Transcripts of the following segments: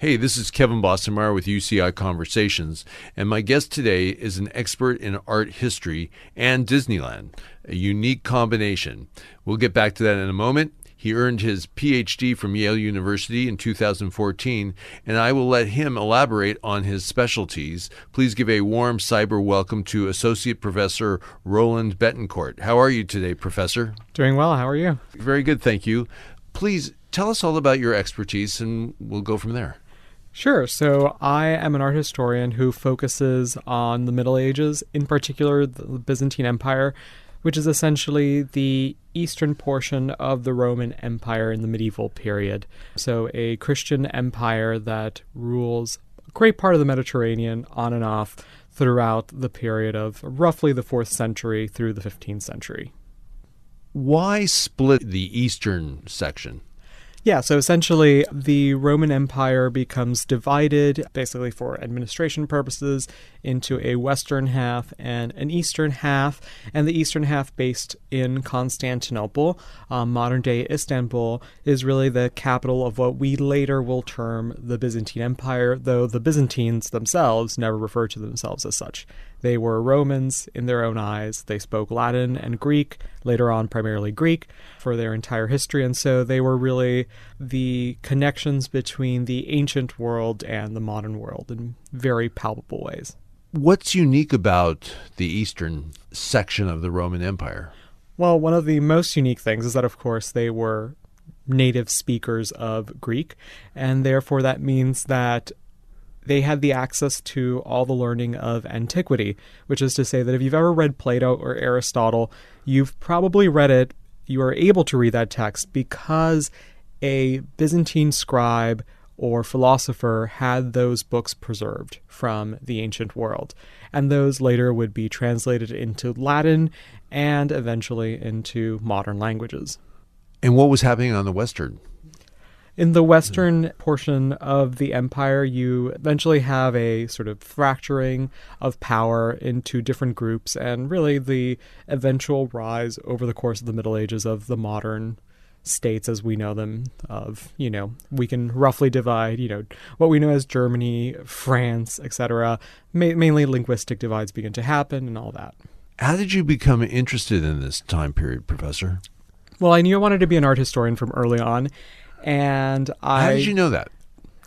Hey, this is Kevin Bossenmeyer with UCI Conversations, and my guest today is an expert in art history and Disneyland, a unique combination. We'll get back to that in a moment. He earned his PhD from Yale University in 2014, and I will let him elaborate on his specialties. Please give a warm cyber welcome to Associate Professor Roland Betancourt. How are you today, Professor? Doing well. How are you? Very good, thank you. Please tell us all about your expertise, and we'll go from there. Sure. So I am an art historian who focuses on the Middle Ages, in particular the Byzantine Empire, which is essentially the eastern portion of the Roman Empire in the medieval period. So a Christian empire that rules a great part of the Mediterranean on and off throughout the period of roughly the 4th century through the 15th century. Why split the eastern section? Yeah, so essentially the Roman Empire becomes divided, basically for administration purposes, into a western half and an eastern half. And the eastern half, based in Constantinople, um, modern day Istanbul, is really the capital of what we later will term the Byzantine Empire, though the Byzantines themselves never refer to themselves as such. They were Romans in their own eyes. They spoke Latin and Greek, later on primarily Greek, for their entire history. And so they were really the connections between the ancient world and the modern world in very palpable ways. What's unique about the eastern section of the Roman Empire? Well, one of the most unique things is that, of course, they were native speakers of Greek, and therefore that means that they had the access to all the learning of antiquity, which is to say that if you've ever read Plato or Aristotle, you've probably read it, you are able to read that text because a Byzantine scribe or philosopher had those books preserved from the ancient world. And those later would be translated into Latin and eventually into modern languages. And what was happening on the western in the western portion of the empire, you eventually have a sort of fracturing of power into different groups, and really the eventual rise over the course of the Middle Ages of the modern states as we know them of you know we can roughly divide you know what we know as germany france etc Ma- mainly linguistic divides begin to happen and all that. How did you become interested in this time period professor? Well i knew i wanted to be an art historian from early on and I. How did you know that?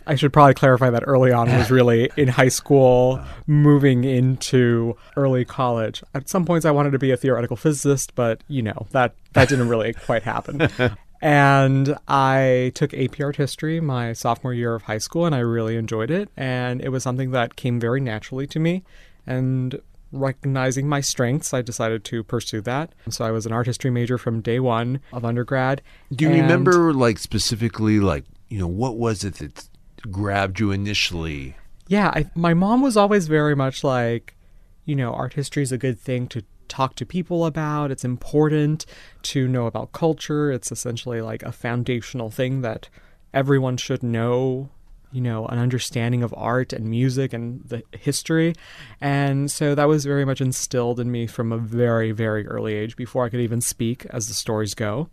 I should probably clarify that early on was really in high school, uh-huh. moving into early college. At some points, I wanted to be a theoretical physicist, but you know that that didn't really quite happen. And I took AP Art History my sophomore year of high school, and I really enjoyed it. And it was something that came very naturally to me. And recognizing my strengths, I decided to pursue that. So I was an art history major from day one of undergrad. Do you remember, like, specifically, like, you know, what was it that grabbed you initially? Yeah, I, my mom was always very much like, you know, art history is a good thing to talk to people about. It's important to know about culture. It's essentially like a foundational thing that everyone should know you know, an understanding of art and music and the history. And so that was very much instilled in me from a very, very early age before I could even speak as the stories go.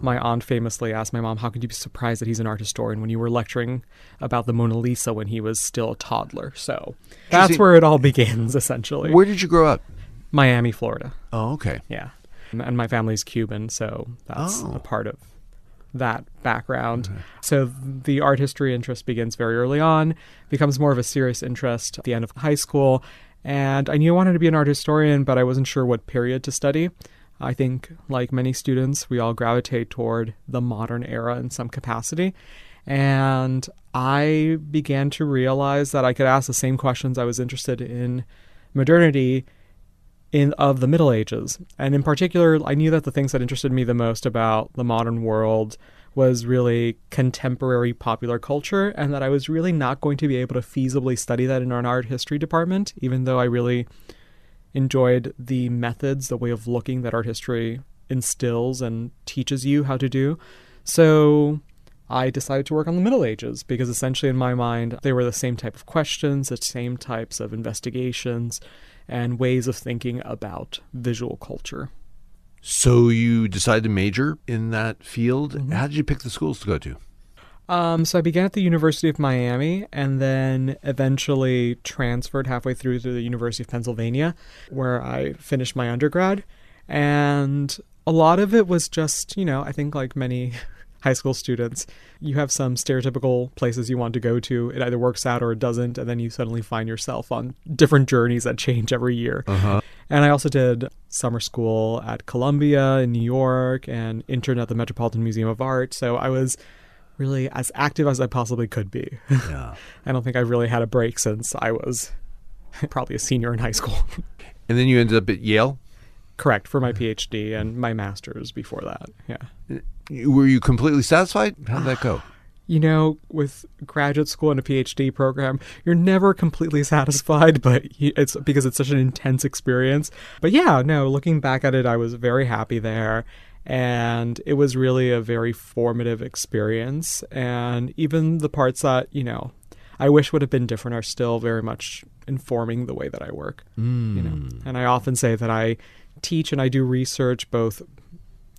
My aunt famously asked my mom, How could you be surprised that he's an art historian when you were lecturing about the Mona Lisa when he was still a toddler? So that's where it all begins, essentially. Where did you grow up? Miami, Florida. Oh, okay. Yeah. And my family's Cuban, so that's oh. a part of that background. Mm-hmm. So the art history interest begins very early on, becomes more of a serious interest at the end of high school. And I knew I wanted to be an art historian, but I wasn't sure what period to study. I think, like many students, we all gravitate toward the modern era in some capacity. And I began to realize that I could ask the same questions I was interested in modernity in of the Middle Ages. And in particular, I knew that the things that interested me the most about the modern world was really contemporary popular culture, and that I was really not going to be able to feasibly study that in an art history department, even though I really enjoyed the methods, the way of looking that art history instills and teaches you how to do. So I decided to work on the Middle Ages because essentially, in my mind, they were the same type of questions, the same types of investigations, and ways of thinking about visual culture. So you decided to major in that field. Mm-hmm. How did you pick the schools to go to? Um, so I began at the University of Miami and then eventually transferred halfway through to the University of Pennsylvania, where I finished my undergrad. And a lot of it was just, you know, I think like many high school students, you have some stereotypical places you want to go to. It either works out or it doesn't, and then you suddenly find yourself on different journeys that change every year. Uh-huh. And I also did summer school at Columbia in New York and interned at the Metropolitan Museum of Art. So I was really as active as I possibly could be. Yeah. I don't think I've really had a break since I was probably a senior in high school. and then you ended up at Yale? Correct, for my PhD and my master's before that. Yeah. Were you completely satisfied? How'd that go? You know, with graduate school and a PhD program, you're never completely satisfied, but it's because it's such an intense experience. But yeah, no, looking back at it, I was very happy there. And it was really a very formative experience. And even the parts that, you know, I wish would have been different are still very much informing the way that I work. Mm. You know, and I often say that I teach and I do research both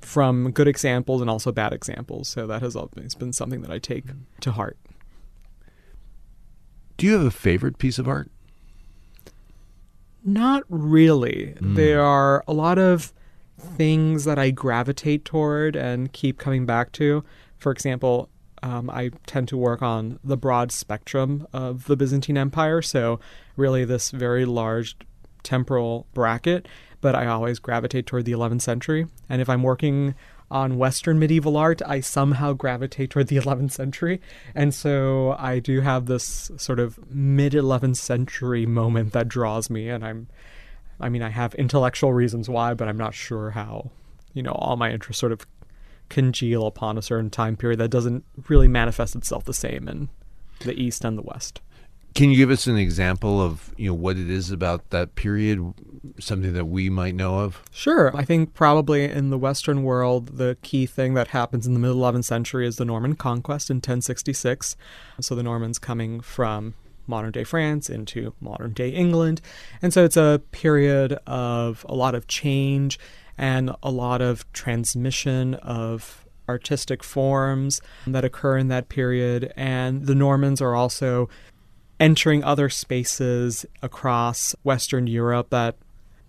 from good examples and also bad examples. So that has always been something that I take to heart. Do you have a favorite piece of art? Not really. Mm. There are a lot of things that I gravitate toward and keep coming back to. For example, um, I tend to work on the broad spectrum of the Byzantine Empire. So, really, this very large temporal bracket but I always gravitate toward the 11th century. And if I'm working on Western medieval art, I somehow gravitate toward the 11th century. And so I do have this sort of mid 11th century moment that draws me. And I'm, I mean, I have intellectual reasons why, but I'm not sure how, you know, all my interests sort of congeal upon a certain time period that doesn't really manifest itself the same in the East and the West. Can you give us an example of you know what it is about that period, something that we might know of? Sure. I think probably in the Western world, the key thing that happens in the middle 11th century is the Norman conquest in 1066. So the Normans coming from modern day France into modern day England. And so it's a period of a lot of change and a lot of transmission of artistic forms that occur in that period. And the Normans are also entering other spaces across Western Europe that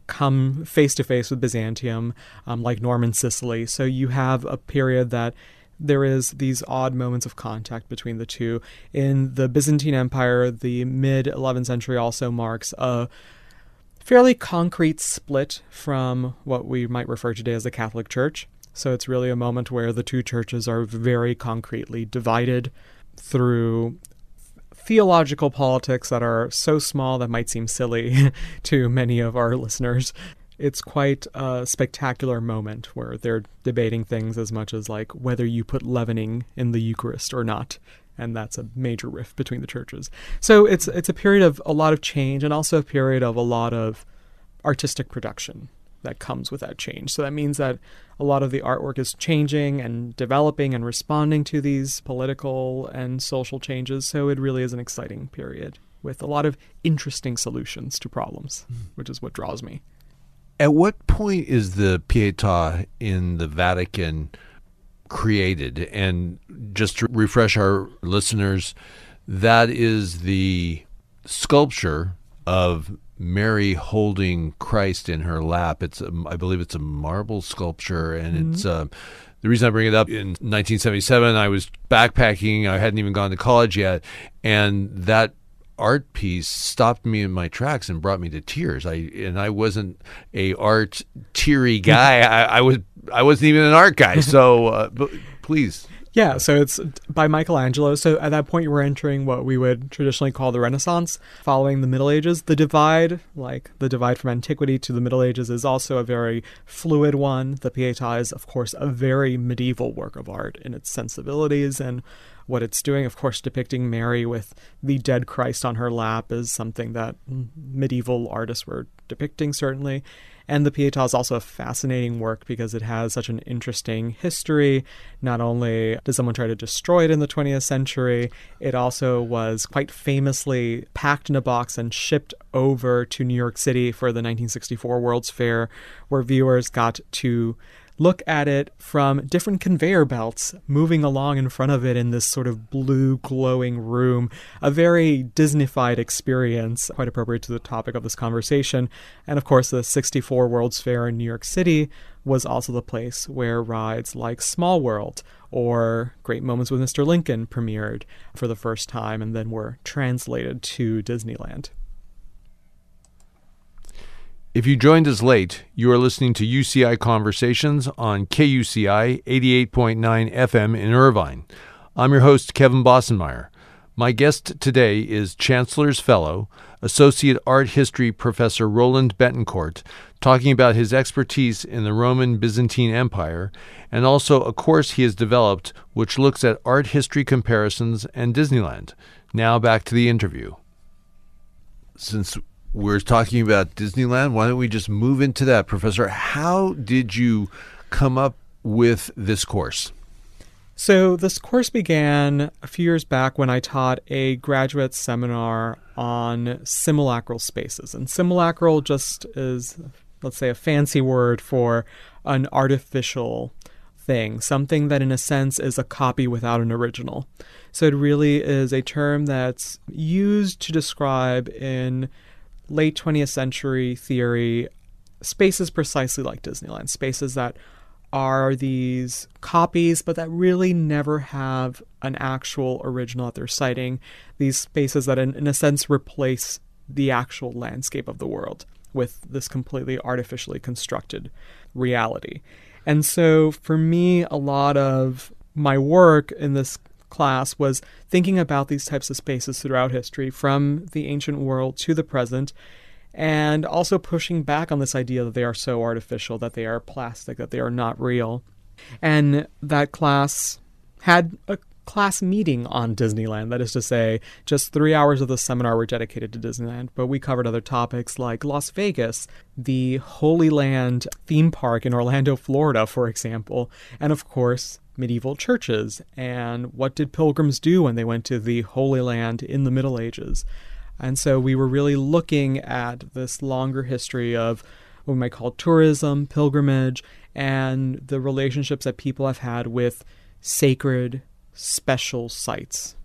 come face to face with Byzantium, um, like Norman Sicily. So you have a period that there is these odd moments of contact between the two. In the Byzantine Empire, the mid 11th century also marks a fairly concrete split from what we might refer today as the Catholic Church. So it's really a moment where the two churches are very concretely divided through theological politics that are so small that might seem silly to many of our listeners. It's quite a spectacular moment where they're debating things as much as like whether you put leavening in the Eucharist or not. And that's a major rift between the churches. So it's it's a period of a lot of change and also a period of a lot of artistic production that comes with that change. So that means that a lot of the artwork is changing and developing and responding to these political and social changes. So it really is an exciting period with a lot of interesting solutions to problems, mm. which is what draws me. At what point is the Pietà in the Vatican created? And just to refresh our listeners, that is the sculpture of Mary holding Christ in her lap. It's, a, I believe, it's a marble sculpture, and mm-hmm. it's. Uh, the reason I bring it up in 1977, I was backpacking. I hadn't even gone to college yet, and that art piece stopped me in my tracks and brought me to tears. I and I wasn't a art teary guy. I, I was I wasn't even an art guy. So, uh, but please yeah, so it's by Michelangelo. So at that point, we're entering what we would traditionally call the Renaissance, following the Middle Ages. The divide, like the divide from antiquity to the Middle Ages, is also a very fluid one. The Pietà is, of course, a very medieval work of art in its sensibilities and what it's doing. Of course, depicting Mary with the dead Christ on her lap is something that medieval artists were depicting, certainly. And the Pietà is also a fascinating work because it has such an interesting history. Not only did someone try to destroy it in the 20th century, it also was quite famously packed in a box and shipped over to New York City for the 1964 World's Fair, where viewers got to look at it from different conveyor belts moving along in front of it in this sort of blue glowing room. A very Disneyfied experience, quite appropriate to the topic of this conversation. And of course, the 64 World's Fair in New York City was also the place where rides like Small World or Great Moments with Mr. Lincoln premiered for the first time and then were translated to Disneyland. If you joined us late, you are listening to UCI Conversations on KUCI 88.9 FM in Irvine. I'm your host, Kevin Bossenmeyer. My guest today is Chancellor's Fellow, Associate Art History Professor Roland Betancourt, talking about his expertise in the Roman Byzantine Empire and also a course he has developed which looks at art history comparisons and Disneyland. Now back to the interview. Since we're talking about Disneyland. Why don't we just move into that, Professor? How did you come up with this course? So, this course began a few years back when I taught a graduate seminar on simulacral spaces. And simulacral just is, let's say, a fancy word for an artificial thing, something that, in a sense, is a copy without an original. So, it really is a term that's used to describe in late 20th century theory spaces precisely like Disneyland, spaces that are these copies, but that really never have an actual original at their siting. These spaces that, in, in, a sense, replace the actual landscape of the world with this completely artificially constructed reality. And so, for me, a lot of my work in this class was thinking about these types of spaces throughout history, from the ancient world to the present, and also pushing back on this idea that they are so artificial, that they are plastic, that they are not real. And that class had a class meeting on Disneyland. That is to say, just three hours of the seminar were dedicated to Disneyland, but we covered other topics like Las Vegas, the Holy Land theme park in Orlando, Florida, for example, and of course, medieval churches and what did pilgrims do when they went to the Holy Land in the Middle Ages. And so we were really looking at this longer history of what we might call tourism, pilgrimage, and the relationships that people have had with sacred, special sites.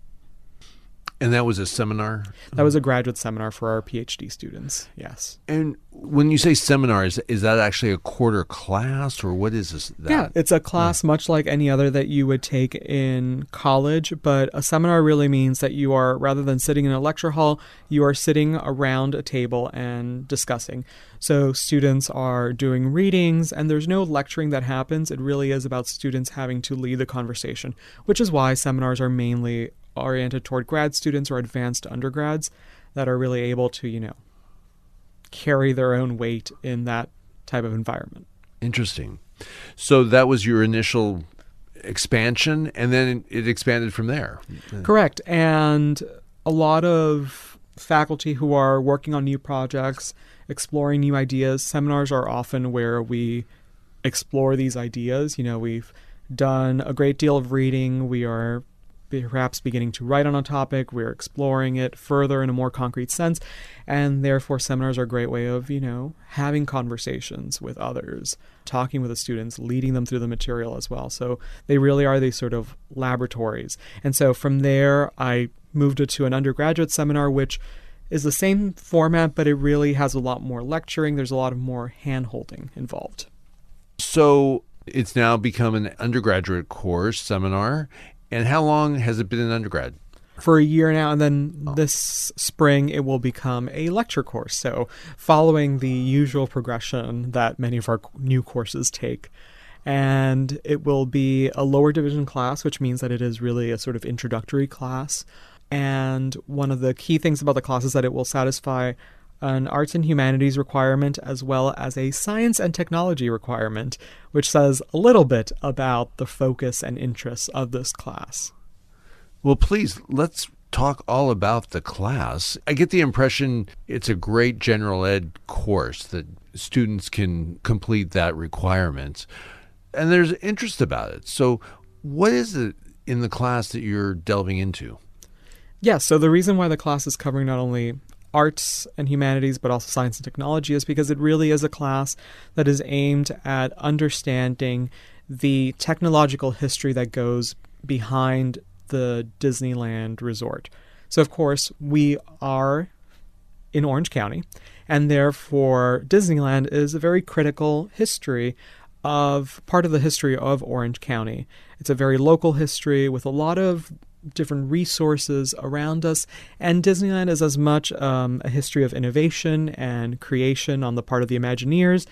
And that was a seminar? That was a graduate seminar for our PhD students, yes. And when you say seminar, is, is that actually a quarter class or what is this? That? Yeah, it's a hmm. class yeah. much like any other that you would take in college, but a seminar really means that you are, rather than sitting in a lecture hall, you are sitting around a table and discussing. So students are doing readings, and there's no lecturing that happens. It really is about students having to lead the conversation, which is why seminars are mainly oriented toward grad students or advanced undergrads that are really able to, you know, carry their own weight in that type of environment. Interesting. So that was your initial expansion, and then it expanded from there. Correct. And a lot of faculty who are working on new projects, exploring new ideas, seminars are often where we explore these ideas. You know, we've done a great deal of reading. We are perhaps beginning to write on a topic, we're exploring it further in a more concrete sense, and therefore seminars are a great way of, you know, having conversations with others, talking with the students, leading them through the material as well. So they really are these sort of laboratories. And so from there, I moved it to an undergraduate seminar, which is the same format, but it really has a lot more lecturing. There's a lot of more hand holding involved. So it's now become an undergraduate course seminar and how long has it been an undergrad? for a year now, and then oh. this spring it will become a lecture course. So, following the usual progression that many of our new courses take. And it will be a lower division class, which means that it is really a sort of introductory class. And one of the key things about the class is that it will satisfy an arts and humanities requirement as well as a science and technology requirement, which says a little bit about the focus and interests of this class. Well, please, let's talk all about the class. I get the impression it's a great general ed course that students can complete that requirement. And there's interest about it. So, what is it in the class that you're delving into? Yeah, so the reason why the class is covering not only arts and humanities, but also science and technology, is because it really is a class that is aimed at understanding the technological history that goes behind the Disneyland resort. So, of course, we are in Orange County, and therefore Disneyland is a very critical history of part of the history of Orange County. It's a very local history with a lot of different resources around us. And Disneyland is as much um, a history of innovation and creation on the part of the Imagineers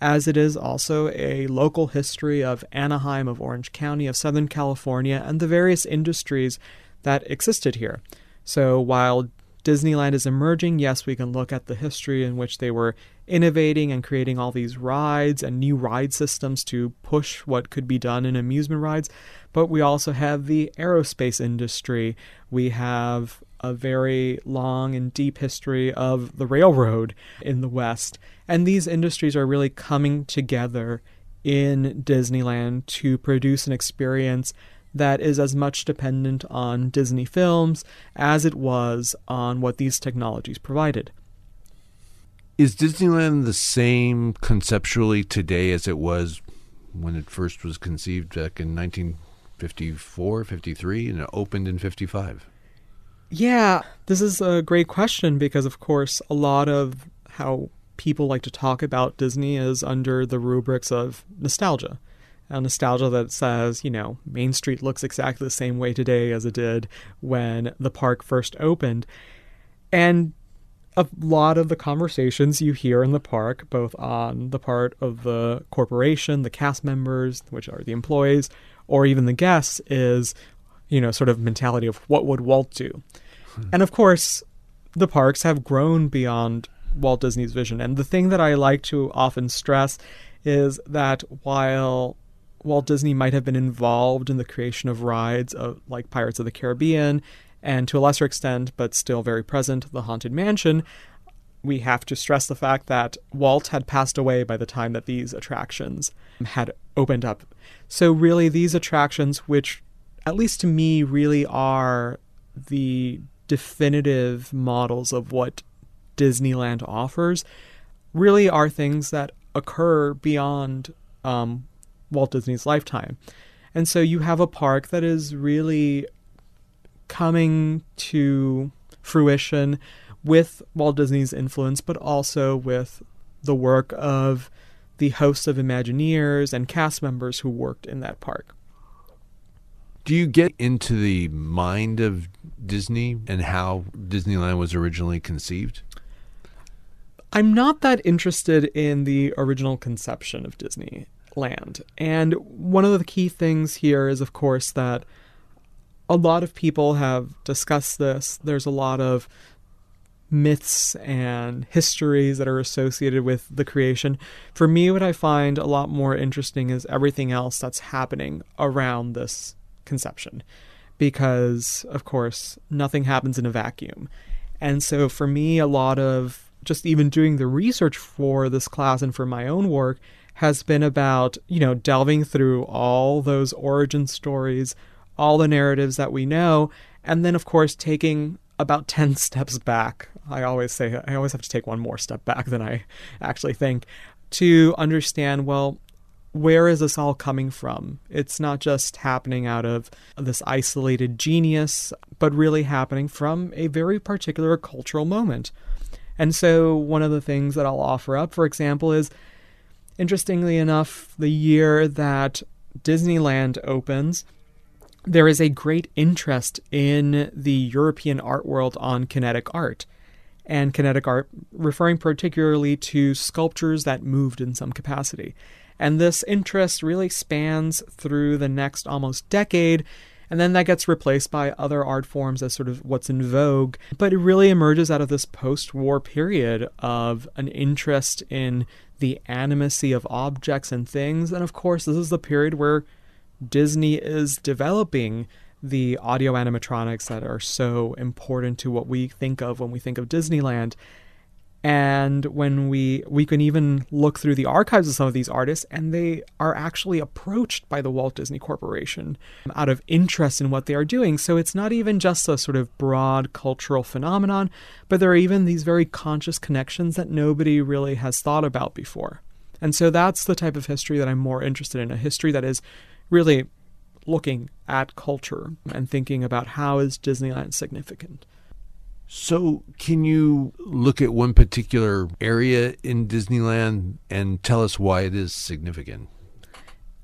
as it is also a local history of Anaheim, of Orange County, of Southern California, and the various industries that existed here. So while Disneyland is emerging, yes, we can look at the history in which they were innovating and creating all these rides and new ride systems to push what could be done in amusement rides. But we also have the aerospace industry. We have a very long and deep history of the railroad in the West. And these industries are really coming together in Disneyland to produce an experience that is as much dependent on Disney films as it was on what these technologies provided. Is Disneyland the same conceptually today as it was when it first was conceived back in 1954, 53, and it opened in 55? Yeah, this is a great question because, of course, a lot of how people like to talk about Disney is under the rubrics of nostalgia. A nostalgia that says, you know, Main Street looks exactly the same way today as it did when the park first opened. And a lot of the conversations you hear in the park, both on the part of the corporation, the cast members, which are the employees, or even the guests, is, you know, sort of mentality of what would Walt do? Hmm. And of course, the parks have grown beyond Walt Disney's vision. And the thing that I like to often stress is that while Walt Disney might have been involved in the creation of rides of, like Pirates of the Caribbean and to a lesser extent, but still very present, the Haunted Mansion, we have to stress the fact that Walt had passed away by the time that these attractions had opened up. So, really, these attractions, which at least to me really are the definitive models of what Disneyland offers, really are things that occur beyond um, Walt Disney's lifetime. And so you have a park that is really coming to fruition with Walt Disney's influence, but also with the work of the host of Imagineers and cast members who worked in that park. Do you get into the mind of Disney and how Disneyland was originally conceived? I'm not that interested in the original conception of Disneyland. And one of the key things here is, of course, that a lot of people have discussed this. There's a lot of myths and histories that are associated with the creation. For me, what I find a lot more interesting is everything else that's happening around this conception. Because, of course, nothing happens in a vacuum. And so, for me, a lot of just even doing the research for this class and for my own work has been about, you know, delving through all those origin stories, all the narratives that we know, and then, of course, taking about 10 steps back. I always say, I always have to take one more step back than I actually think to understand, well, where is this all coming from? It's not just happening out of this isolated genius, but really happening from a very particular cultural moment. And so, one of the things that I'll offer up, for example, is interestingly enough, the year that Disneyland opens, there is a great interest in the European art world on kinetic art. And kinetic art referring particularly to sculptures that moved in some capacity. And this interest really spans through the next almost decade, and then that gets replaced by other art forms as sort of what's in vogue. But it really emerges out of this post war period of an interest in the animacy of objects and things. And of course, this is the period where Disney is developing the audio animatronics that are so important to what we think of when we think of Disneyland. And when we we can even look through the archives of some of these artists, and they are actually approached by the Walt Disney Corporation out of interest in what they are doing. So it's not even just a sort of broad cultural phenomenon, but there are even these very conscious connections that nobody really has thought about before. And so that's the type of history that I'm more interested in, a history that is really looking at culture and thinking about how is Disneyland significant. So, can you look at one particular area in Disneyland and tell us why it is significant?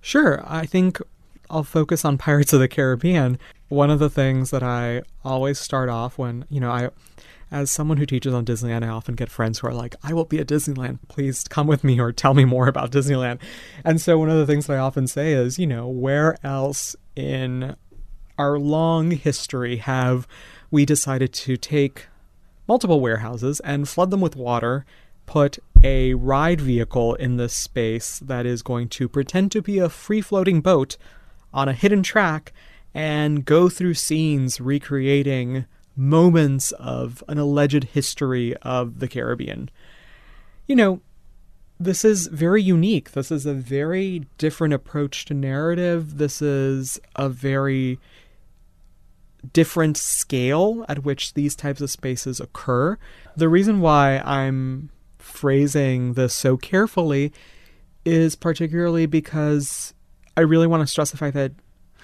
Sure. I think I'll focus on Pirates of the Caribbean. One of the things that I always start off when, you know, I as someone who teaches on Disneyland, I often get friends who are like, I will be at Disneyland. Please come with me or tell me more about Disneyland. And so one of the things that I often say is, you know, where else in our long history have we decided to take multiple warehouses and flood them with water, put a ride vehicle in this space that is going to pretend to be a free floating boat on a hidden track and go through scenes recreating moments of an alleged history of the Caribbean. You know, this is very unique. This is a very different approach to narrative. This is a very different scale at which these types of spaces occur. The reason why I'm phrasing this so carefully is particularly because I really want to stress the fact that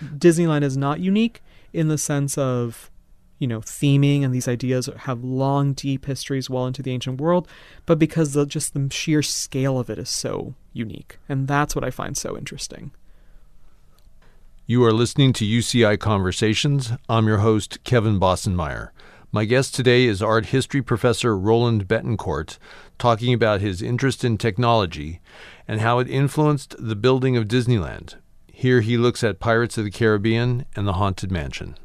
Disneyland is not unique in the sense of you know, theming and these ideas have long, deep histories well into the ancient world, but because the, just the sheer scale of it is so unique. And that's what I find so interesting. You are listening to UCI Conversations. I'm your host, Kevin Bossenmeyer. My guest today is art history professor Roland Betancourt, talking about his interest in technology and how it influenced the building of Disneyland. Here he looks at Pirates of the Caribbean and the Haunted Mansion.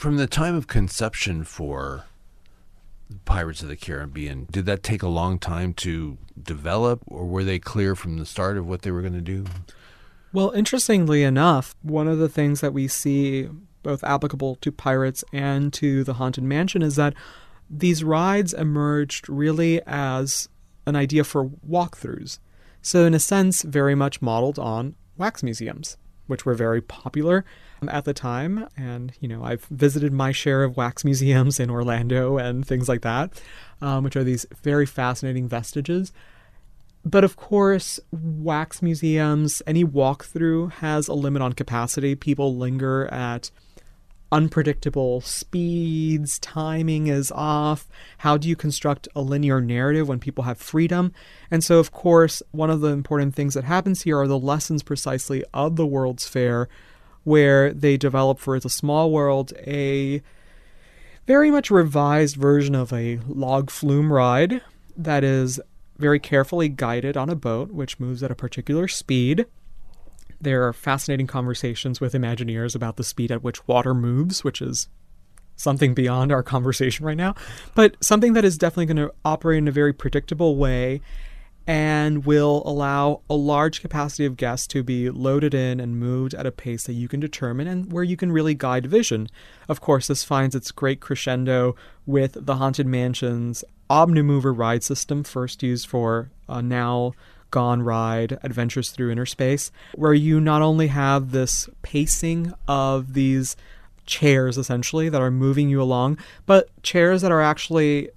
From the time of conception for Pirates of the Caribbean, did that take a long time to develop, or were they clear from the start of what they were going to do? Well, interestingly enough, one of the things that we see both applicable to Pirates and to the Haunted Mansion is that these rides emerged really as an idea for walkthroughs. So, in a sense, very much modeled on wax museums, which were very popular at the time. And, you know, I've visited my share of wax museums in Orlando and things like that, um, which are these very fascinating vestiges. But of course, wax museums, any walkthrough has a limit on capacity. People linger at unpredictable speeds, timing is off. How do you construct a linear narrative when people have freedom? And so, of course, one of the important things that happens here are the lessons precisely of the World's Fair where they develop for a Small World a very much revised version of a log flume ride that is very carefully guided on a boat, which moves at a particular speed. There are fascinating conversations with Imagineers about the speed at which water moves, which is something beyond our conversation right now, but something that is definitely going to operate in a very predictable way and will allow a large capacity of guests to be loaded in and moved at a pace that you can determine and where you can really guide vision. Of course, this finds its great crescendo with the Haunted Mansion's Omnimover ride system, first used for a now gone ride Adventures Through Inner Space, where you not only have this pacing of these chairs essentially that are moving you along, but chairs that are actually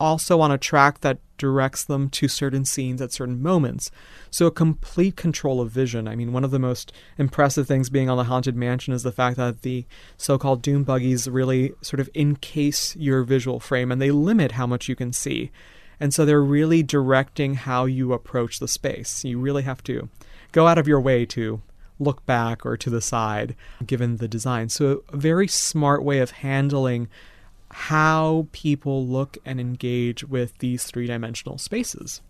also on a track that directs them to certain scenes at certain moments. So, a complete control of vision. I mean, one of the most impressive things being on the Haunted Mansion is the fact that the so called Doom buggies really sort of encase your visual frame and they limit how much you can see. And so, they're really directing how you approach the space. You really have to go out of your way to look back or to the side given the design. So, a very smart way of handling how people look and engage with these three dimensional spaces.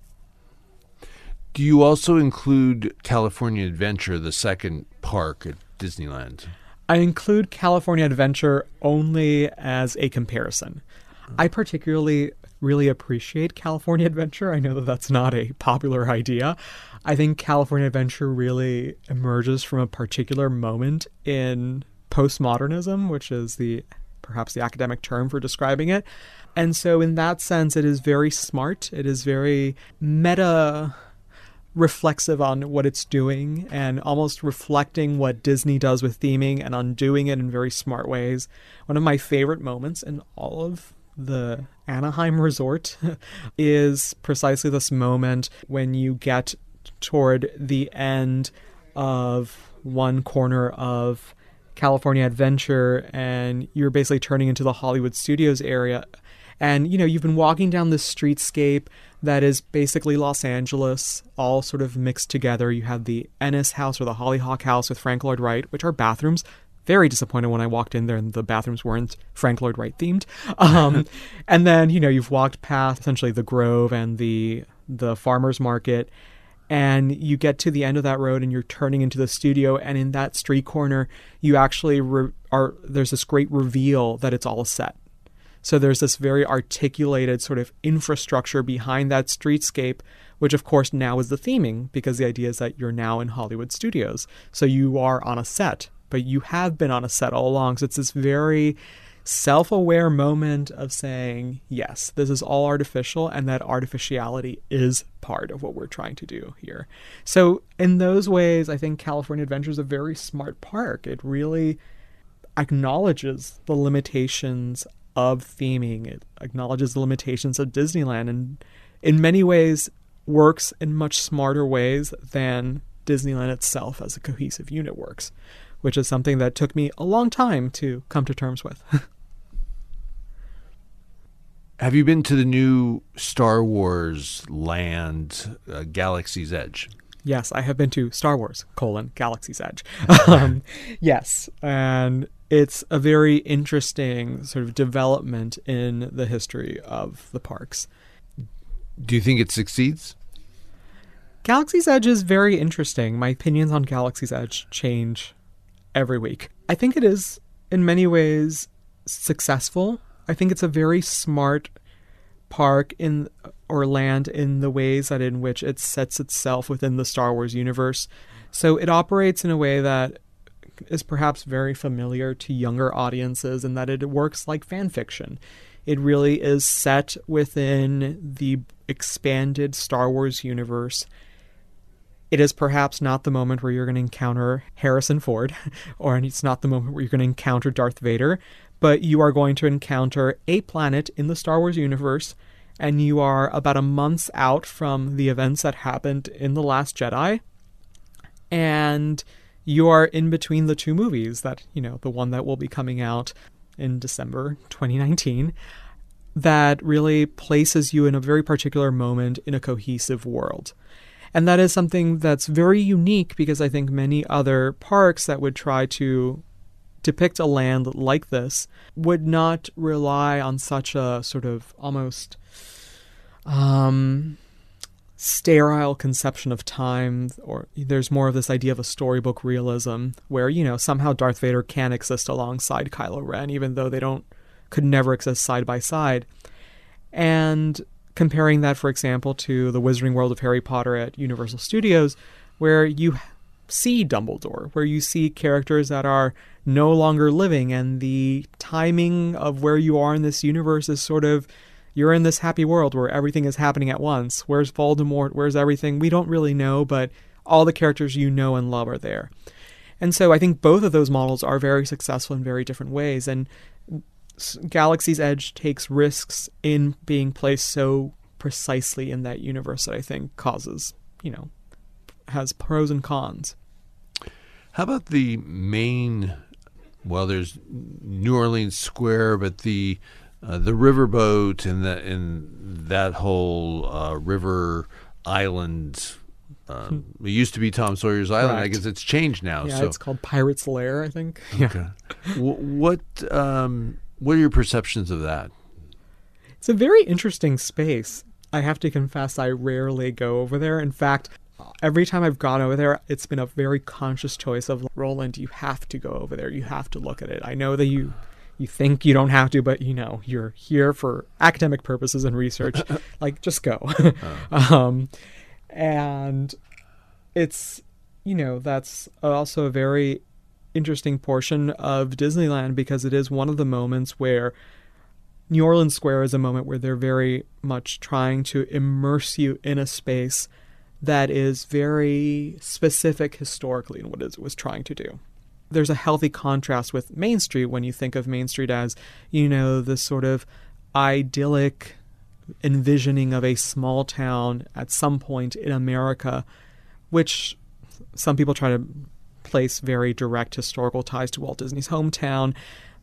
Do you also include California Adventure, the second park at Disneyland? I include California Adventure only as a comparison. I particularly really appreciate California Adventure. I know that that's not a popular idea. I think California Adventure really emerges from a particular moment in postmodernism, which is the perhaps the academic term for describing it. And so, in that sense, it is very smart. It is very meta reflexive on what it's doing and almost reflecting what Disney does with theming and undoing it in very smart ways. One of my favorite moments in all of the Anaheim resort is precisely this moment when you get toward the end of one corner of California Adventure and you're basically turning into the Hollywood Studios area. And you know, you've been walking down this streetscape that is basically Los Angeles, all sort of mixed together. You have the Ennis house or the Hollyhock house with Frank Lloyd Wright, which are bathrooms. Very disappointed when I walked in there and the bathrooms weren't Frank Lloyd Wright themed. Um, and then you know you've walked past essentially the Grove and the the farmers market, and you get to the end of that road and you're turning into the studio and in that street corner you actually re- are there's this great reveal that it's all a set. So there's this very articulated sort of infrastructure behind that streetscape which of course now is the theming because the idea is that you're now in hollywood studios. So you are on a set but you have been on a set all along. So it's this very self aware moment of saying, yes, this is all artificial and that artificiality is part of what we're trying to do here. So, in those ways, I think California Adventure is a very smart park. It really acknowledges the limitations of theming, it acknowledges the limitations of Disneyland, and in many ways works in much smarter ways than Disneyland itself as a cohesive unit works, which is something that took me a long time to come to terms with. Have you been to the new Star Wars land, uh, Galaxy's Edge? Yes, I have been to Star Wars colon Galaxy's Edge. um, yes, and it's a very interesting sort of development in the history of the parks. Do you think it succeeds? Galaxy's Edge is very interesting. My opinions on Galaxy's Edge change every week. I think it is, in many ways, successful I think it's a very smart park in or land in the ways that in which it sets itself within the Star Wars universe. So it operates in a way that is perhaps very familiar to younger audiences and that it works like fan fiction. It really is set within the expanded Star Wars universe. It is perhaps not the moment where you're going to encounter Harrison Ford, or it's not the moment where you're going to encounter Darth Vader, but you are going to encounter a planet in the Star Wars universe, and you are about a month out from the events that happened in The Last Jedi. And you are in between the two movies that, you know, the one that will be coming out in December 2019 that really places you in a very particular moment in a cohesive world. And that is something that's very unique because I think many other parks that would try to depict a land like this would not rely on such a sort of almost um, sterile conception of time, or there's more of this idea of a storybook realism where, you know, somehow Darth Vader can exist alongside Kylo Ren, even though they don't, could never exist side by side. And comparing that, for example, to the Wizarding World of Harry Potter at Universal Studios, where you see Dumbledore, where you see characters that are no longer living, and the timing of where you are in this universe is sort of you're in this happy world where everything is happening at once. Where's Voldemort? Where's everything? We don't really know, but all the characters you know and love are there. And so I think both of those models are very successful in very different ways. And Galaxy's Edge takes risks in being placed so precisely in that universe that I think causes, you know, has pros and cons. How about the main? Well, there's New Orleans Square, but the uh, the riverboat and that and that whole uh, river island. Um, it used to be Tom Sawyer's Island. I guess it's changed now. Yeah, so. it's called Pirate's Lair, I think. Okay. what um, what are your perceptions of that? It's a very interesting space. I have to confess, I rarely go over there. In fact, every time I've gone over there, it's been a very conscious choice of Roland, you have to go over there. You have to look at it. I know that you you think you don't have to, but you know, you're here for academic purposes and research. like just go. oh. um, and it's you know, that's also a very interesting portion of Disneyland because it is one of the moments where New Orleans Square is a moment where they're very much trying to immerse you in a space that is very specific historically in what it was trying to do. There's a healthy contrast with Main Street when you think of Main Street as, you know, this sort of idyllic envisioning of a small town at some point in America, which some people try to place very direct historical ties to Walt Disney's hometown.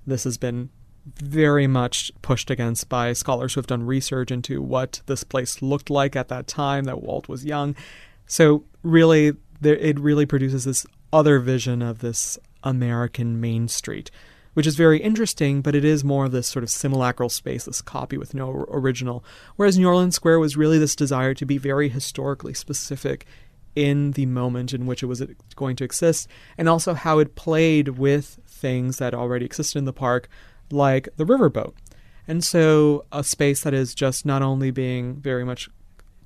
This has been very much pushed against by scholars who have done research into what this place looked like at that time that Walt was young. So really, there, it really produces this other vision of this American Main Street, which is very interesting, but it is more of this sort of simulacral space, this copy with no original. Whereas New Orleans Square was really this desire to be very historically specific in the moment in which it was going to exist, and also how it played with things that already existed in the park, like the riverboat. And so, a space that is just not only being very much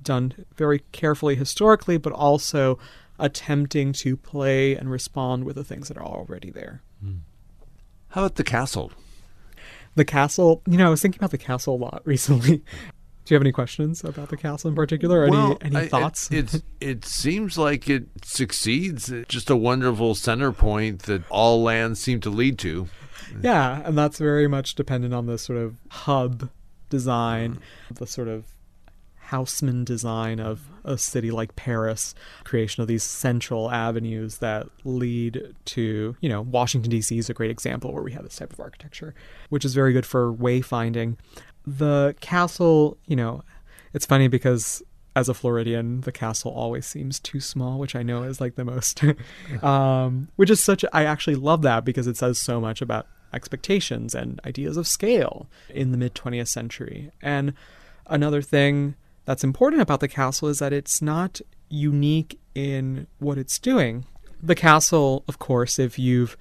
done very carefully historically, but also attempting to play and respond with the things that are already there. Mm. How about the castle? The castle, you know, I was thinking about the castle a lot recently. Do you have any questions about the castle in particular? Or well, any, any thoughts? It, it, it seems like it succeeds. It's just a wonderful center point that all lands seem to lead to. Yeah, and that's very much dependent on the sort of hub design, mm. the sort of Haussmann design of a city like Paris, creation of these central avenues that lead to, you know, Washington, D.C. is a great example where we have this type of architecture, which is very good for wayfinding. The castle, you know, it's funny because as a Floridian, the castle always seems too small, which I know is like the most, um, which is such, I actually love that because it says so much about expectations and ideas of scale in the mid 20th century. And another thing that's important about the castle is that it's not unique in what it's doing. The castle, of course, if you've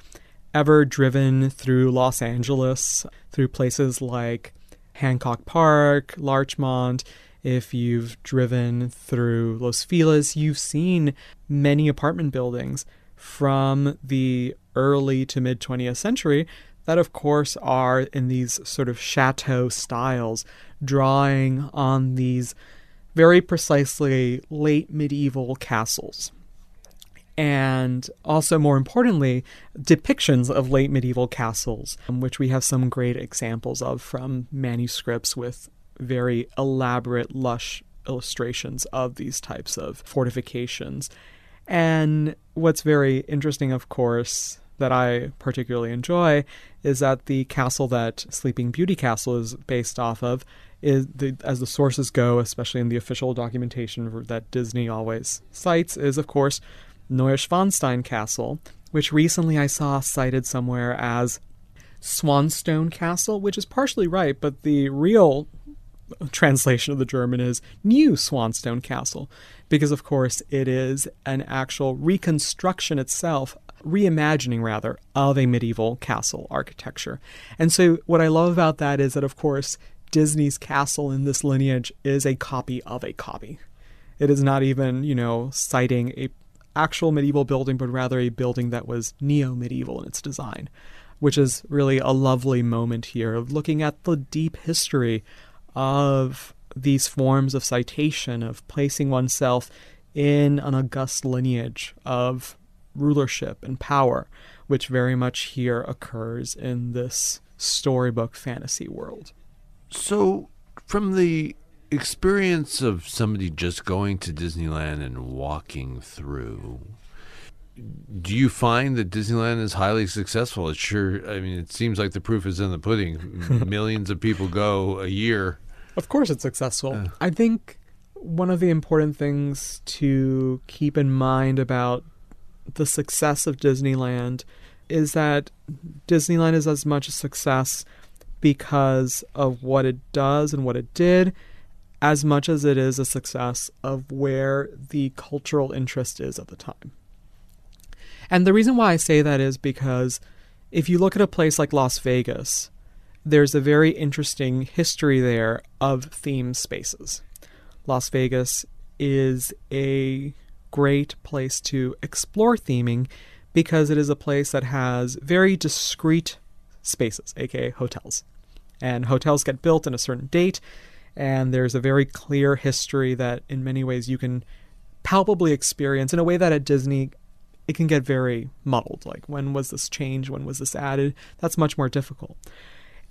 ever driven through Los Angeles, through places like Hancock Park, Larchmont, if you've driven through Los Feliz, you've seen many apartment buildings from the early to mid 20th century that, of course, are in these sort of chateau styles, drawing on these very precisely late medieval castles. And also, more importantly, depictions of late medieval castles, um, which we have some great examples of from manuscripts with very elaborate, lush illustrations of these types of fortifications. And what's very interesting, of course, that I particularly enjoy is that the castle that Sleeping Beauty Castle is based off of is the, as the sources go, especially in the official documentation that Disney always cites, is of course Neuschwanstein Castle, which recently I saw cited somewhere as Swanstone Castle, which is partially right, but the real translation of the German is New Swanstone Castle, because of course it is an actual reconstruction itself reimagining rather of a medieval castle architecture. And so what I love about that is that of course Disney's castle in this lineage is a copy of a copy. It is not even, you know, citing a actual medieval building, but rather a building that was neo medieval in its design, which is really a lovely moment here of looking at the deep history of these forms of citation, of placing oneself in an august lineage of rulership and power, which very much here occurs in this storybook fantasy world. So, from the experience of somebody just going to Disneyland and walking through, do you find that Disneyland is highly successful? It's sure. I mean, it seems like the proof is in the pudding. Millions of people go a year. Of course, it's successful. Uh. I think one of the important things to keep in mind about the success of Disneyland is that Disneyland is as much a success because of what it does and what it did, as much as it is a success of where the cultural interest is at the time. And the reason why I say that is because if you look at a place like Las Vegas, there's a very interesting history there of theme spaces. Las Vegas is a great place to explore theming because it is a place that has very discrete spaces, aka hotels. And hotels get built in a certain date, and there's a very clear history that in many ways you can palpably experience in a way that at Disney it can get very muddled. Like, when was this changed? When was this added? That's much more difficult.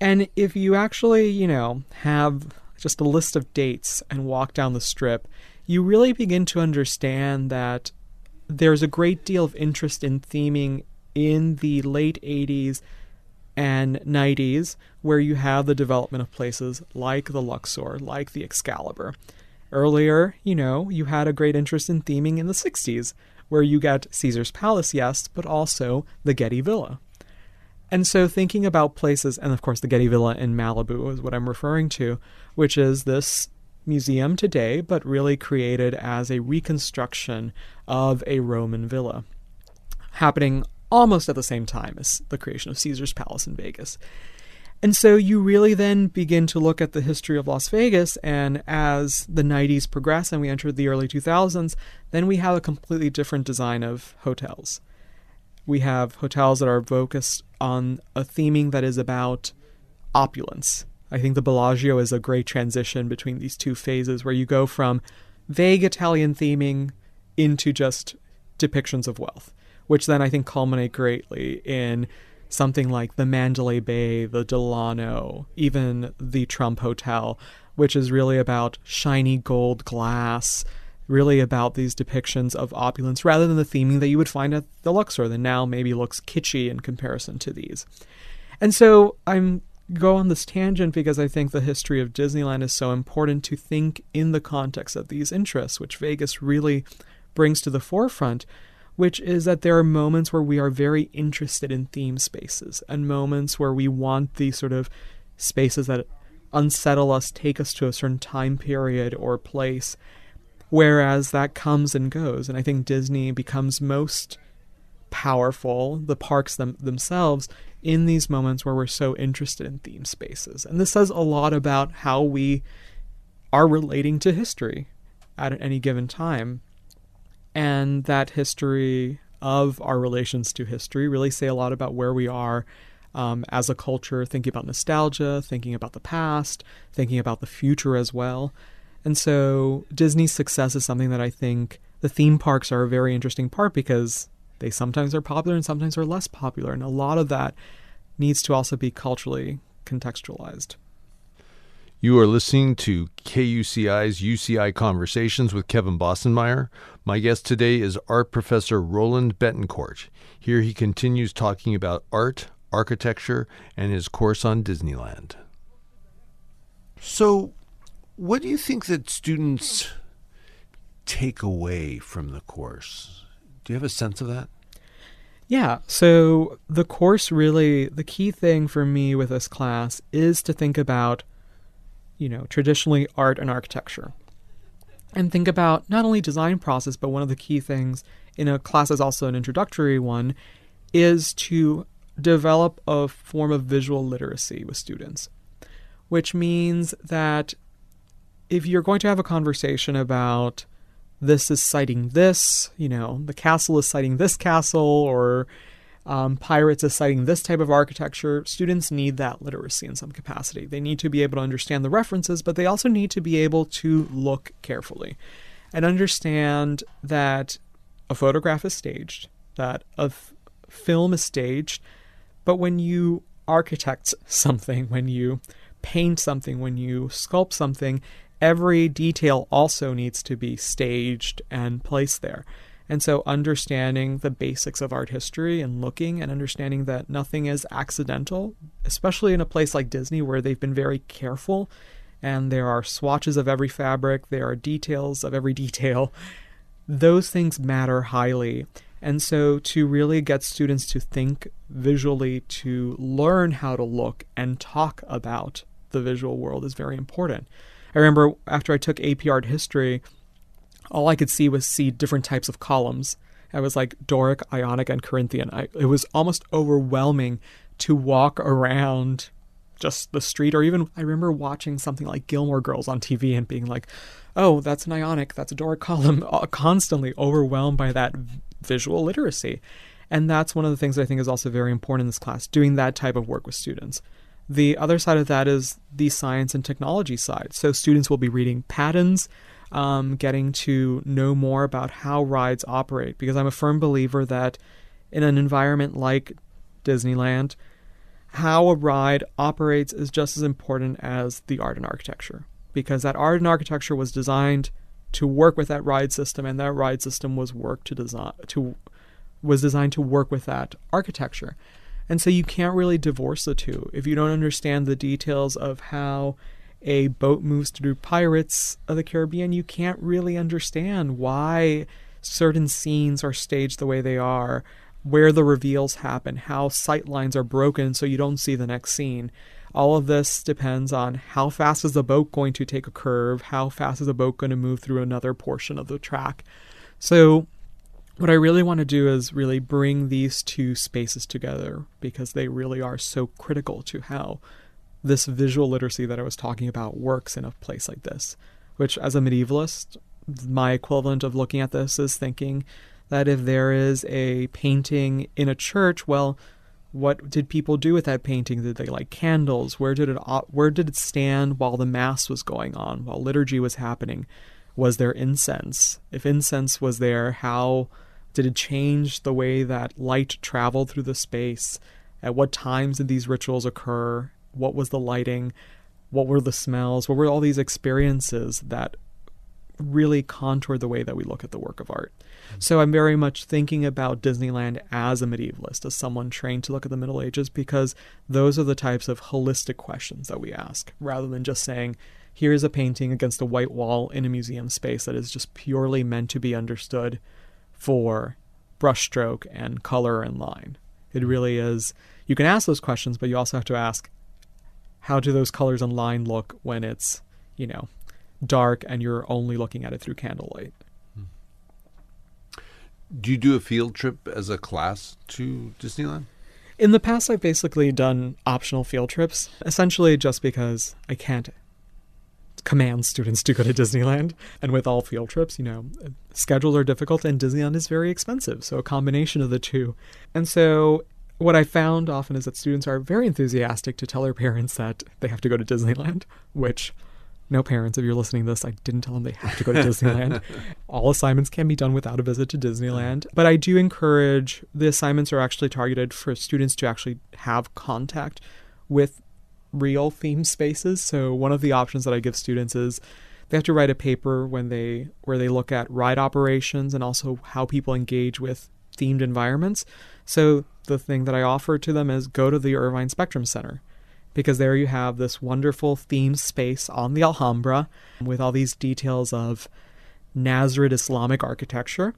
And if you actually, you know, have just a list of dates and walk down the strip, you really begin to understand that there's a great deal of interest in theming in the late 80s and 90s, where you have the development of places like the Luxor, like the Excalibur. Earlier, you know, you had a great interest in theming in the 60s, where you get Caesar's Palace, yes, but also the Getty Villa. And so, thinking about places, and of course, the Getty Villa in Malibu is what I'm referring to, which is this museum today, but really created as a reconstruction of a Roman villa, happening almost at the same time as the creation of Caesar's Palace in Vegas. And so you really then begin to look at the history of Las Vegas, and as the 90s progress and we enter the early 2000s, then we have a completely different design of hotels. We have hotels that are focused on a theming that is about opulence, I think the Bellagio is a great transition between these two phases where you go from vague Italian theming into just depictions of wealth, which then I think culminate greatly in something like the Mandalay Bay, the Delano, even the Trump Hotel, which is really about shiny gold glass, really about these depictions of opulence rather than the theming that you would find at the Luxor that now maybe looks kitschy in comparison to these. And so I'm go on this tangent because I think the history of Disneyland is so important to think in the context of these interests, which Vegas really brings to the forefront, which is that there are moments where we are very interested in theme spaces and moments where we want these sort of spaces that unsettle us, take us to a certain time period or place. Whereas that comes and goes. And I think Disney becomes most powerful, the parks them, themselves, in these moments where we're so interested in theme spaces. And this says a lot about how we are relating to history at any given time. And that history of our relations to history really say a lot about where we are um, as a culture, thinking about nostalgia, thinking about the past, thinking about the future as well. And so Disney's success is something that I think the theme parks are a very interesting part because they sometimes are popular and sometimes are less popular. And a lot of that needs to also be culturally contextualized. You are listening to KUCI's UCI Conversations with Kevin Bossenmeyer. My guest today is art professor Roland Betancourt. Here he continues talking about art, architecture, and his course on Disneyland. So, what do you think that students take away from the course? Do you have a sense of that? Yeah, so the course really, the key thing for me with this class is to think about, you know, traditionally art and architecture. And think about not only design process, but one of the key things in a class is also an introductory one is to develop a form of visual literacy with students, which means that if you're going to have a conversation about this is citing this, you know, the castle is citing this castle, or um, Pirates is citing this type of architecture. Students need that literacy in some capacity. They need to be able to understand the references, but they also need to be able to look carefully and understand that a photograph is staged, that a f- film is staged, but when you architect something, when you paint something, when you sculpt something, every detail also needs to be staged and placed there. And so, understanding the basics of art history and looking and understanding that nothing is accidental, especially in a place like Disney where they've been very careful and there are swatches of every fabric, there are details of every detail, those things matter highly. And so, to really get students to think visually, to learn how to look and talk about the visual world is very important. I remember after I took AP Art History, all I could see was see different types of columns. I was like Doric, Ionic, and Corinthian. I, it was almost overwhelming to walk around just the street, or even I remember watching something like Gilmore Girls on TV and being like, "Oh, that's an Ionic, that's a Doric column," constantly overwhelmed by that visual literacy. And that's one of the things I think is also very important in this class, doing that type of work with students. The other side of that is the science and technology side. So students will be reading patents, um, getting to know more about how rides operate, because I'm a firm believer that in an environment like Disneyland, how a ride operates is just as important as the art and architecture, because that art and architecture was designed to work with that ride system, and that ride system was work to design to was designed to work with that architecture. And so you can't really divorce the two. If you don't understand the details of how a boat moves through Pirates of the Caribbean, you can't really understand why certain scenes are staged the way they are, where the reveals happen, how sight lines are broken so you don't see the next scene. All of this depends on how fast is the boat going to take a curve, how fast is the boat going to move through another portion of the track. So what I really want to do is really bring these two spaces together because they really are so critical to how this visual literacy that I was talking about works in a place like this. Which, as a medievalist, my equivalent of looking at this is thinking that if there is a painting in a church, well, what did people do with that painting? Did they light candles? Where did it where did it stand while the mass was going on, while liturgy was happening? Was there incense? If incense was there, how did it change the way that light traveled through the space? At what times did these rituals occur? What was the lighting? What were the smells? What were all these experiences that really contour the way that we look at the work of art? Mm-hmm. So I'm very much thinking about Disneyland as a medievalist, as someone trained to look at the Middle Ages, because those are the types of holistic questions that we ask, rather than just saying, here's a painting against a white wall in a museum space that is just purely meant to be understood for brushstroke and color and line. It hmm. really is. You can ask those questions, but you also have to ask how do those colors and line look when it's, you know, dark and you're only looking at it through candlelight. Hmm. Do you do a field trip as a class to Disneyland? In the past, I've basically done optional field trips, essentially just because I can't command students to go to Disneyland. And with all field trips, you know, schedules are difficult and Disneyland is very expensive. So a combination of the two. And so what I found often is that students are very enthusiastic to tell their parents that they have to go to Disneyland, which no parents, if you're listening to this, I didn't tell them they have to go to Disneyland. All assignments can be done without a visit to Disneyland. But I do encourage the assignments are actually targeted for students to actually have contact with real theme spaces. So one of the options that I give students is they have to write a paper when they where they look at ride operations and also how people engage with themed environments. So the thing that I offer to them is go to the Irvine Spectrum Center because there you have this wonderful themed space on the Alhambra with all these details of Nasrid Islamic architecture.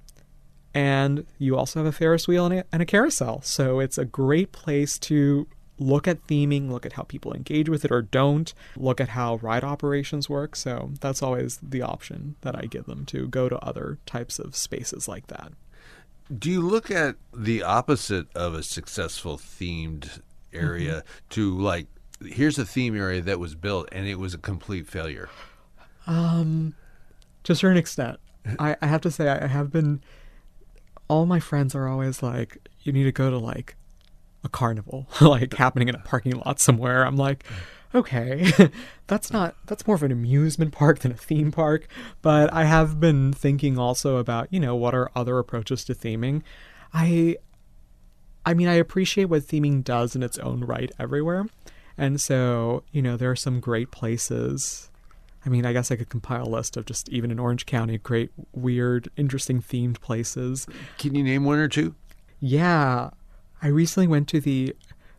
And you also have a Ferris wheel and a, and a carousel. So it's a great place to look at theming, look at how people engage with it or don't, look at how ride operations work. So that's always the option that I give them to go to other types of spaces like that. Do you look at the opposite of a successful themed area mm-hmm. to like here's a theme area that was built and it was a complete failure? Um to a certain extent. I, I have to say I have been all my friends are always like, you need to go to like a carnival like happening in a parking lot somewhere. I'm like, okay, that's not that's more of an amusement park than a theme park. But I have been thinking also about, you know, what are other approaches to theming. I I mean, I appreciate what theming does in its own right everywhere. And so, you know, there are some great places. I mean, I guess I could compile a list of just even in Orange County, great, weird, interesting themed places. Can you name one or two? Yeah. I recently went to the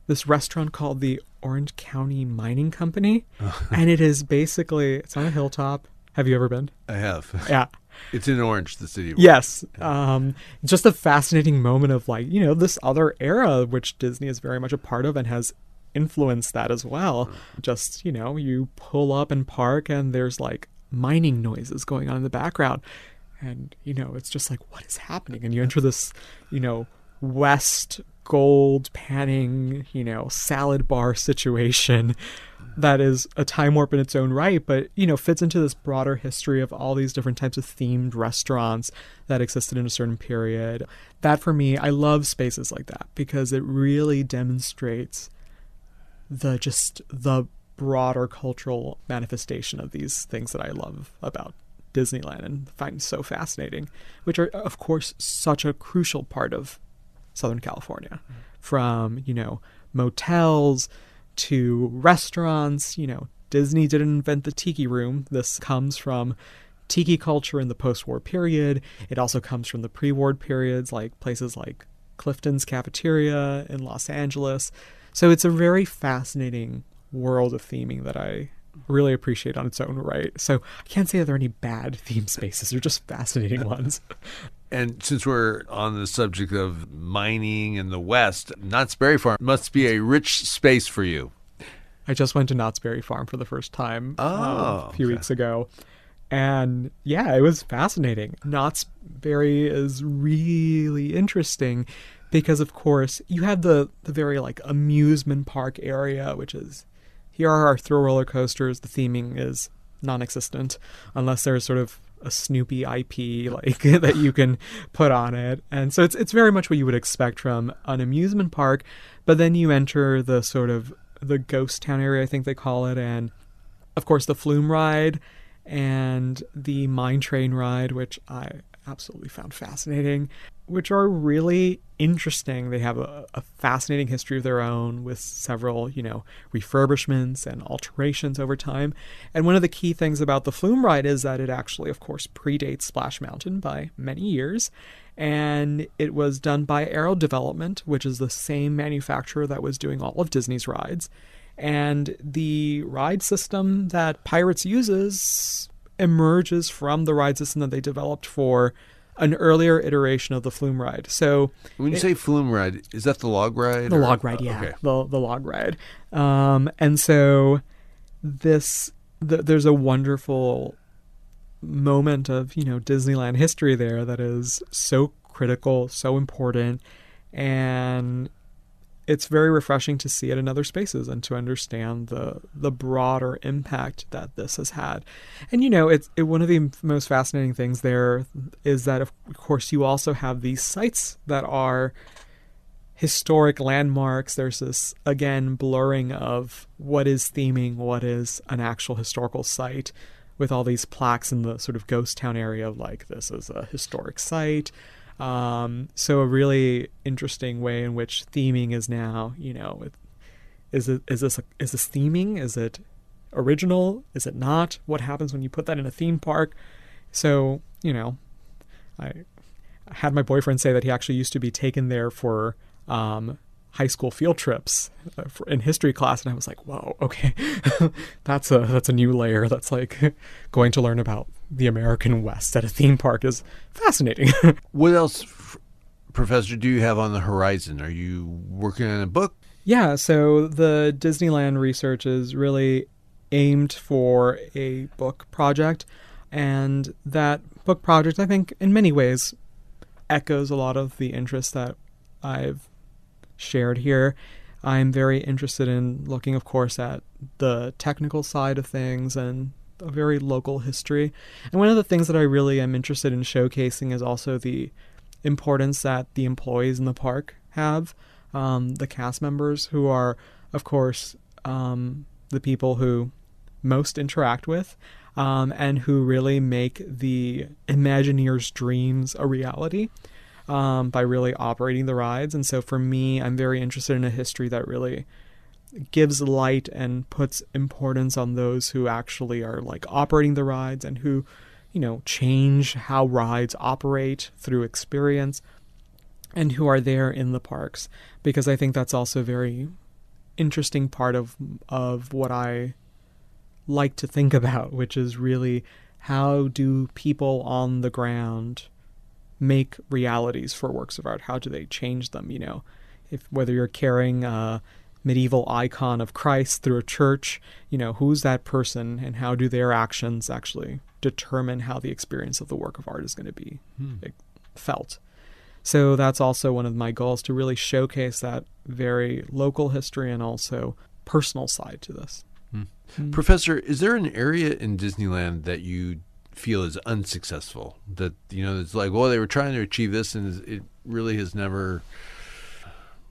this restaurant called the Orange County Mining Company, and it is basically it's on a hilltop. Have you ever been? I have. Yeah. It's in Orange, the city. yes. Um, just a fascinating moment of like, you know, this other era which Disney is very much a part of and has influenced that as well. Just, you know, you pull up and park and there's like mining noises going on in the background. And, you know, it's just like, what is happening? And you enter this, you know, west gold panning, you know, salad bar situation that is a time warp in its own right, but you know, fits into this broader history of all these different types of themed restaurants that existed in a certain period. That for me, I love spaces like that because it really demonstrates the just the broader cultural manifestation of these things that I love about Disneyland and find so fascinating, which are of course such a crucial part of Southern California. From, you know, motels to restaurants. You know, Disney didn't invent the tiki room. This comes from tiki culture in the post war period. It also comes from the pre war periods, like places like Clifton's Cafeteria in Los Angeles. So it's a very fascinating world of theming that I really appreciate on its own right. So I can't say that there are any bad theme spaces. They're just fascinating ones. And since we're on the subject of mining in the West, Knott's Berry Farm must be a rich space for you. I just went to Knott's Berry Farm for the first time oh, um, a few okay. weeks ago. And yeah, it was fascinating. Knott's Berry is really interesting because, of course, you have the, the very like amusement park area, which is here are our thrill roller coasters. The theming is non existent unless there's sort of a Snoopy IP like that you can put on it. And so it's it's very much what you would expect from an amusement park, but then you enter the sort of the ghost town area I think they call it and of course the flume ride and the mine train ride which I absolutely found fascinating which are really interesting. They have a, a, fascinating history of their own with several, you know, refurbishments and alterations over time. And one of the key things about the Flume ride is that it actually, of course, predates Splash Mountain by many years. And it was done by Arrow Development, which is the same manufacturer that was doing all of Disney's rides. And the ride system that Pirates uses emerges from the ride system that they developed for an earlier iteration of the flume ride. So when you it, say flume ride, is that the log ride? The or? log ride, yeah, okay. the the log ride. Um, and so this the, there's a wonderful moment of you know Disneyland history there that is so critical, so important, and it's very refreshing to see it in other spaces and to understand the the broader impact that this has had. And you know, it's it, one of the most fascinating things there is that of course you also have these sites that are historic landmarks. There's this again blurring of what is theming, what is an actual historical site with all these plaques in the sort of ghost town area of like this is a historic site um, so a really interesting way in which theming is now, you know, is it is this is this theming? Is it original? Is it not? What happens when you put that in a theme park? So you know, I had my boyfriend say that he actually used to be taken there for um, high school field trips uh, for, in history class, and I was like, "Whoa, okay, that's a that's a new layer. That's like going to learn about the American West at a theme park is fascinating." what else, Professor? Do you have on the horizon? Are you working on a book? Yeah, so the Disneyland research is really aimed for a book project, and that book project, I think, in many ways, echoes a lot of the interests that I've shared here. I'm very interested in looking, of course, at the technical side of things and a very local history. And one of the things that I really am interested in showcasing is also the importance that the employees in the park have, um, the cast members who are, of course, um, the people who most interact with. Um, and who really make the Imagineers' dreams a reality um, by really operating the rides. And so for me, I'm very interested in a history that really gives light and puts importance on those who actually are like operating the rides and who, you know, change how rides operate through experience and who are there in the parks because I think that's also very interesting part of of what I like to think about, which is really how do people on the ground make realities for works of art? How do they change them? You know, if whether you're carrying a medieval icon of Christ through a church, you know, who's that person and how do their actions actually determine how the experience of the work of art is going to be hmm. felt? So that's also one of my goals to really showcase that very local history and also personal side to this. Mm. Professor, is there an area in Disneyland that you feel is unsuccessful? That you know, it's like, well, they were trying to achieve this, and it really has never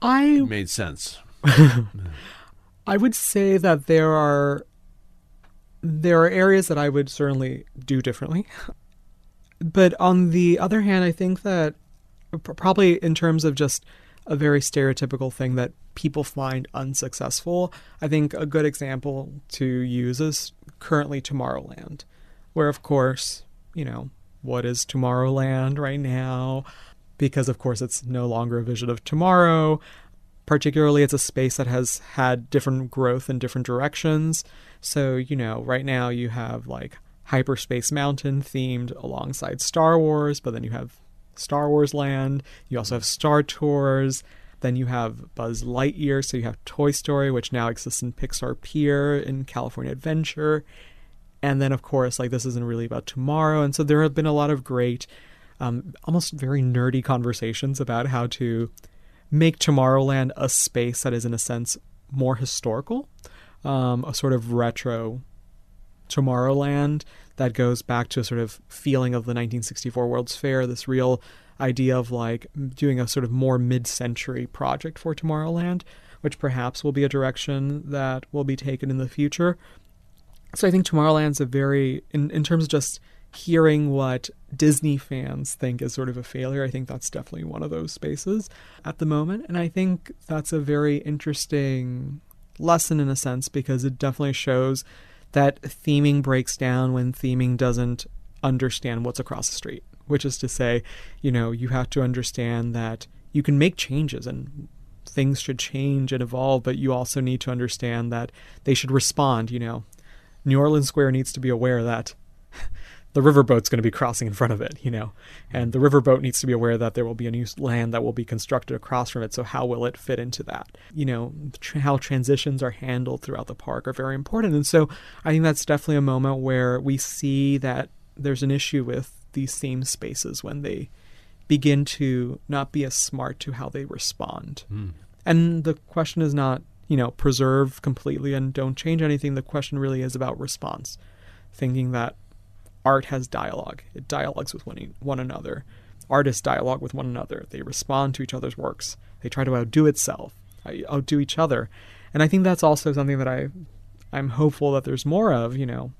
I made sense. I would say that there are there are areas that I would certainly do differently. But on the other hand, I think that probably in terms of just a very stereotypical thing that people find unsuccessful, I think a good example to use is currently Tomorrowland, where, of course, you know, what is Tomorrowland right now? Because, of course, it's no longer a vision of tomorrow. Particularly, it's a space that has had different growth in different directions. So, you know, right now you have like Hyperspace Mountain themed alongside Star Wars, but then you have Star Wars Land. You also have Star Tours. Then you have Buzz Lightyear. So you have Toy Story, which now exists in Pixar Pier in California Adventure. And then, of course, like this isn't really about tomorrow. And so there have been a lot of great, um, almost very nerdy conversations about how to make Tomorrowland a space that is, in a sense, more historical, um, a sort of retro Tomorrowland that goes back to a sort of feeling of the 1964 World's Fair, this real idea of like doing a sort of more mid century project for Tomorrowland, which perhaps will be a direction that will be taken in the future. So I think Tomorrowland's a very, in, in terms of just hearing what Disney fans think is sort of a failure, I think that's definitely one of those spaces at the moment. And I think that's a very interesting lesson in a sense because it definitely shows that theming breaks down when theming doesn't understand what's across the street, which is to say, you know, you have to understand that you can make changes and things should change and evolve, but you also need to understand that they should respond, you know. New Orleans Square needs to be aware that the riverboat's going to be crossing in front of it, you know, and the riverboat needs to be aware that there will be a new land that will be constructed across from it. So how will it fit into that? You know, tr- how transitions are handled throughout the park are very important. And so I think that's definitely a moment where we see that there's an issue with these theme spaces when they begin to not be as smart to how they respond. Mm. And the question is not, you know, preserve completely and don't change anything. The question really is about response, thinking that art has dialogue. It dialogues with one, one another. Artists dialogue with one another. They respond to each other's works. They try to outdo itself, outdo each other. And I think that's also something that I, I'm hopeful that there's more of. You know,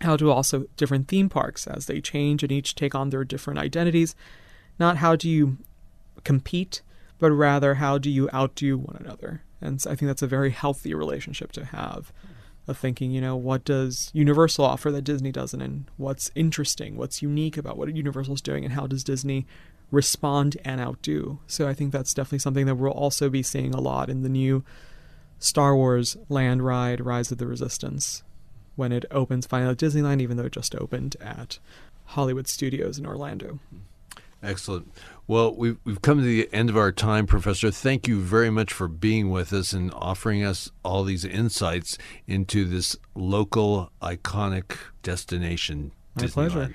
how do also different theme parks as they change and each take on their different identities. Not how do you compete, but rather how do you outdo one another. And I think that's a very healthy relationship to have of thinking, you know, what does Universal offer that Disney doesn't, and what's interesting, what's unique about what Universal's doing, and how does Disney respond and outdo? So I think that's definitely something that we'll also be seeing a lot in the new Star Wars land ride, Rise of the Resistance, when it opens finally at Disneyland, even though it just opened at Hollywood Studios in Orlando. Excellent. Well, we've, we've come to the end of our time, Professor. Thank you very much for being with us and offering us all these insights into this local iconic destination, My Disneyland. pleasure.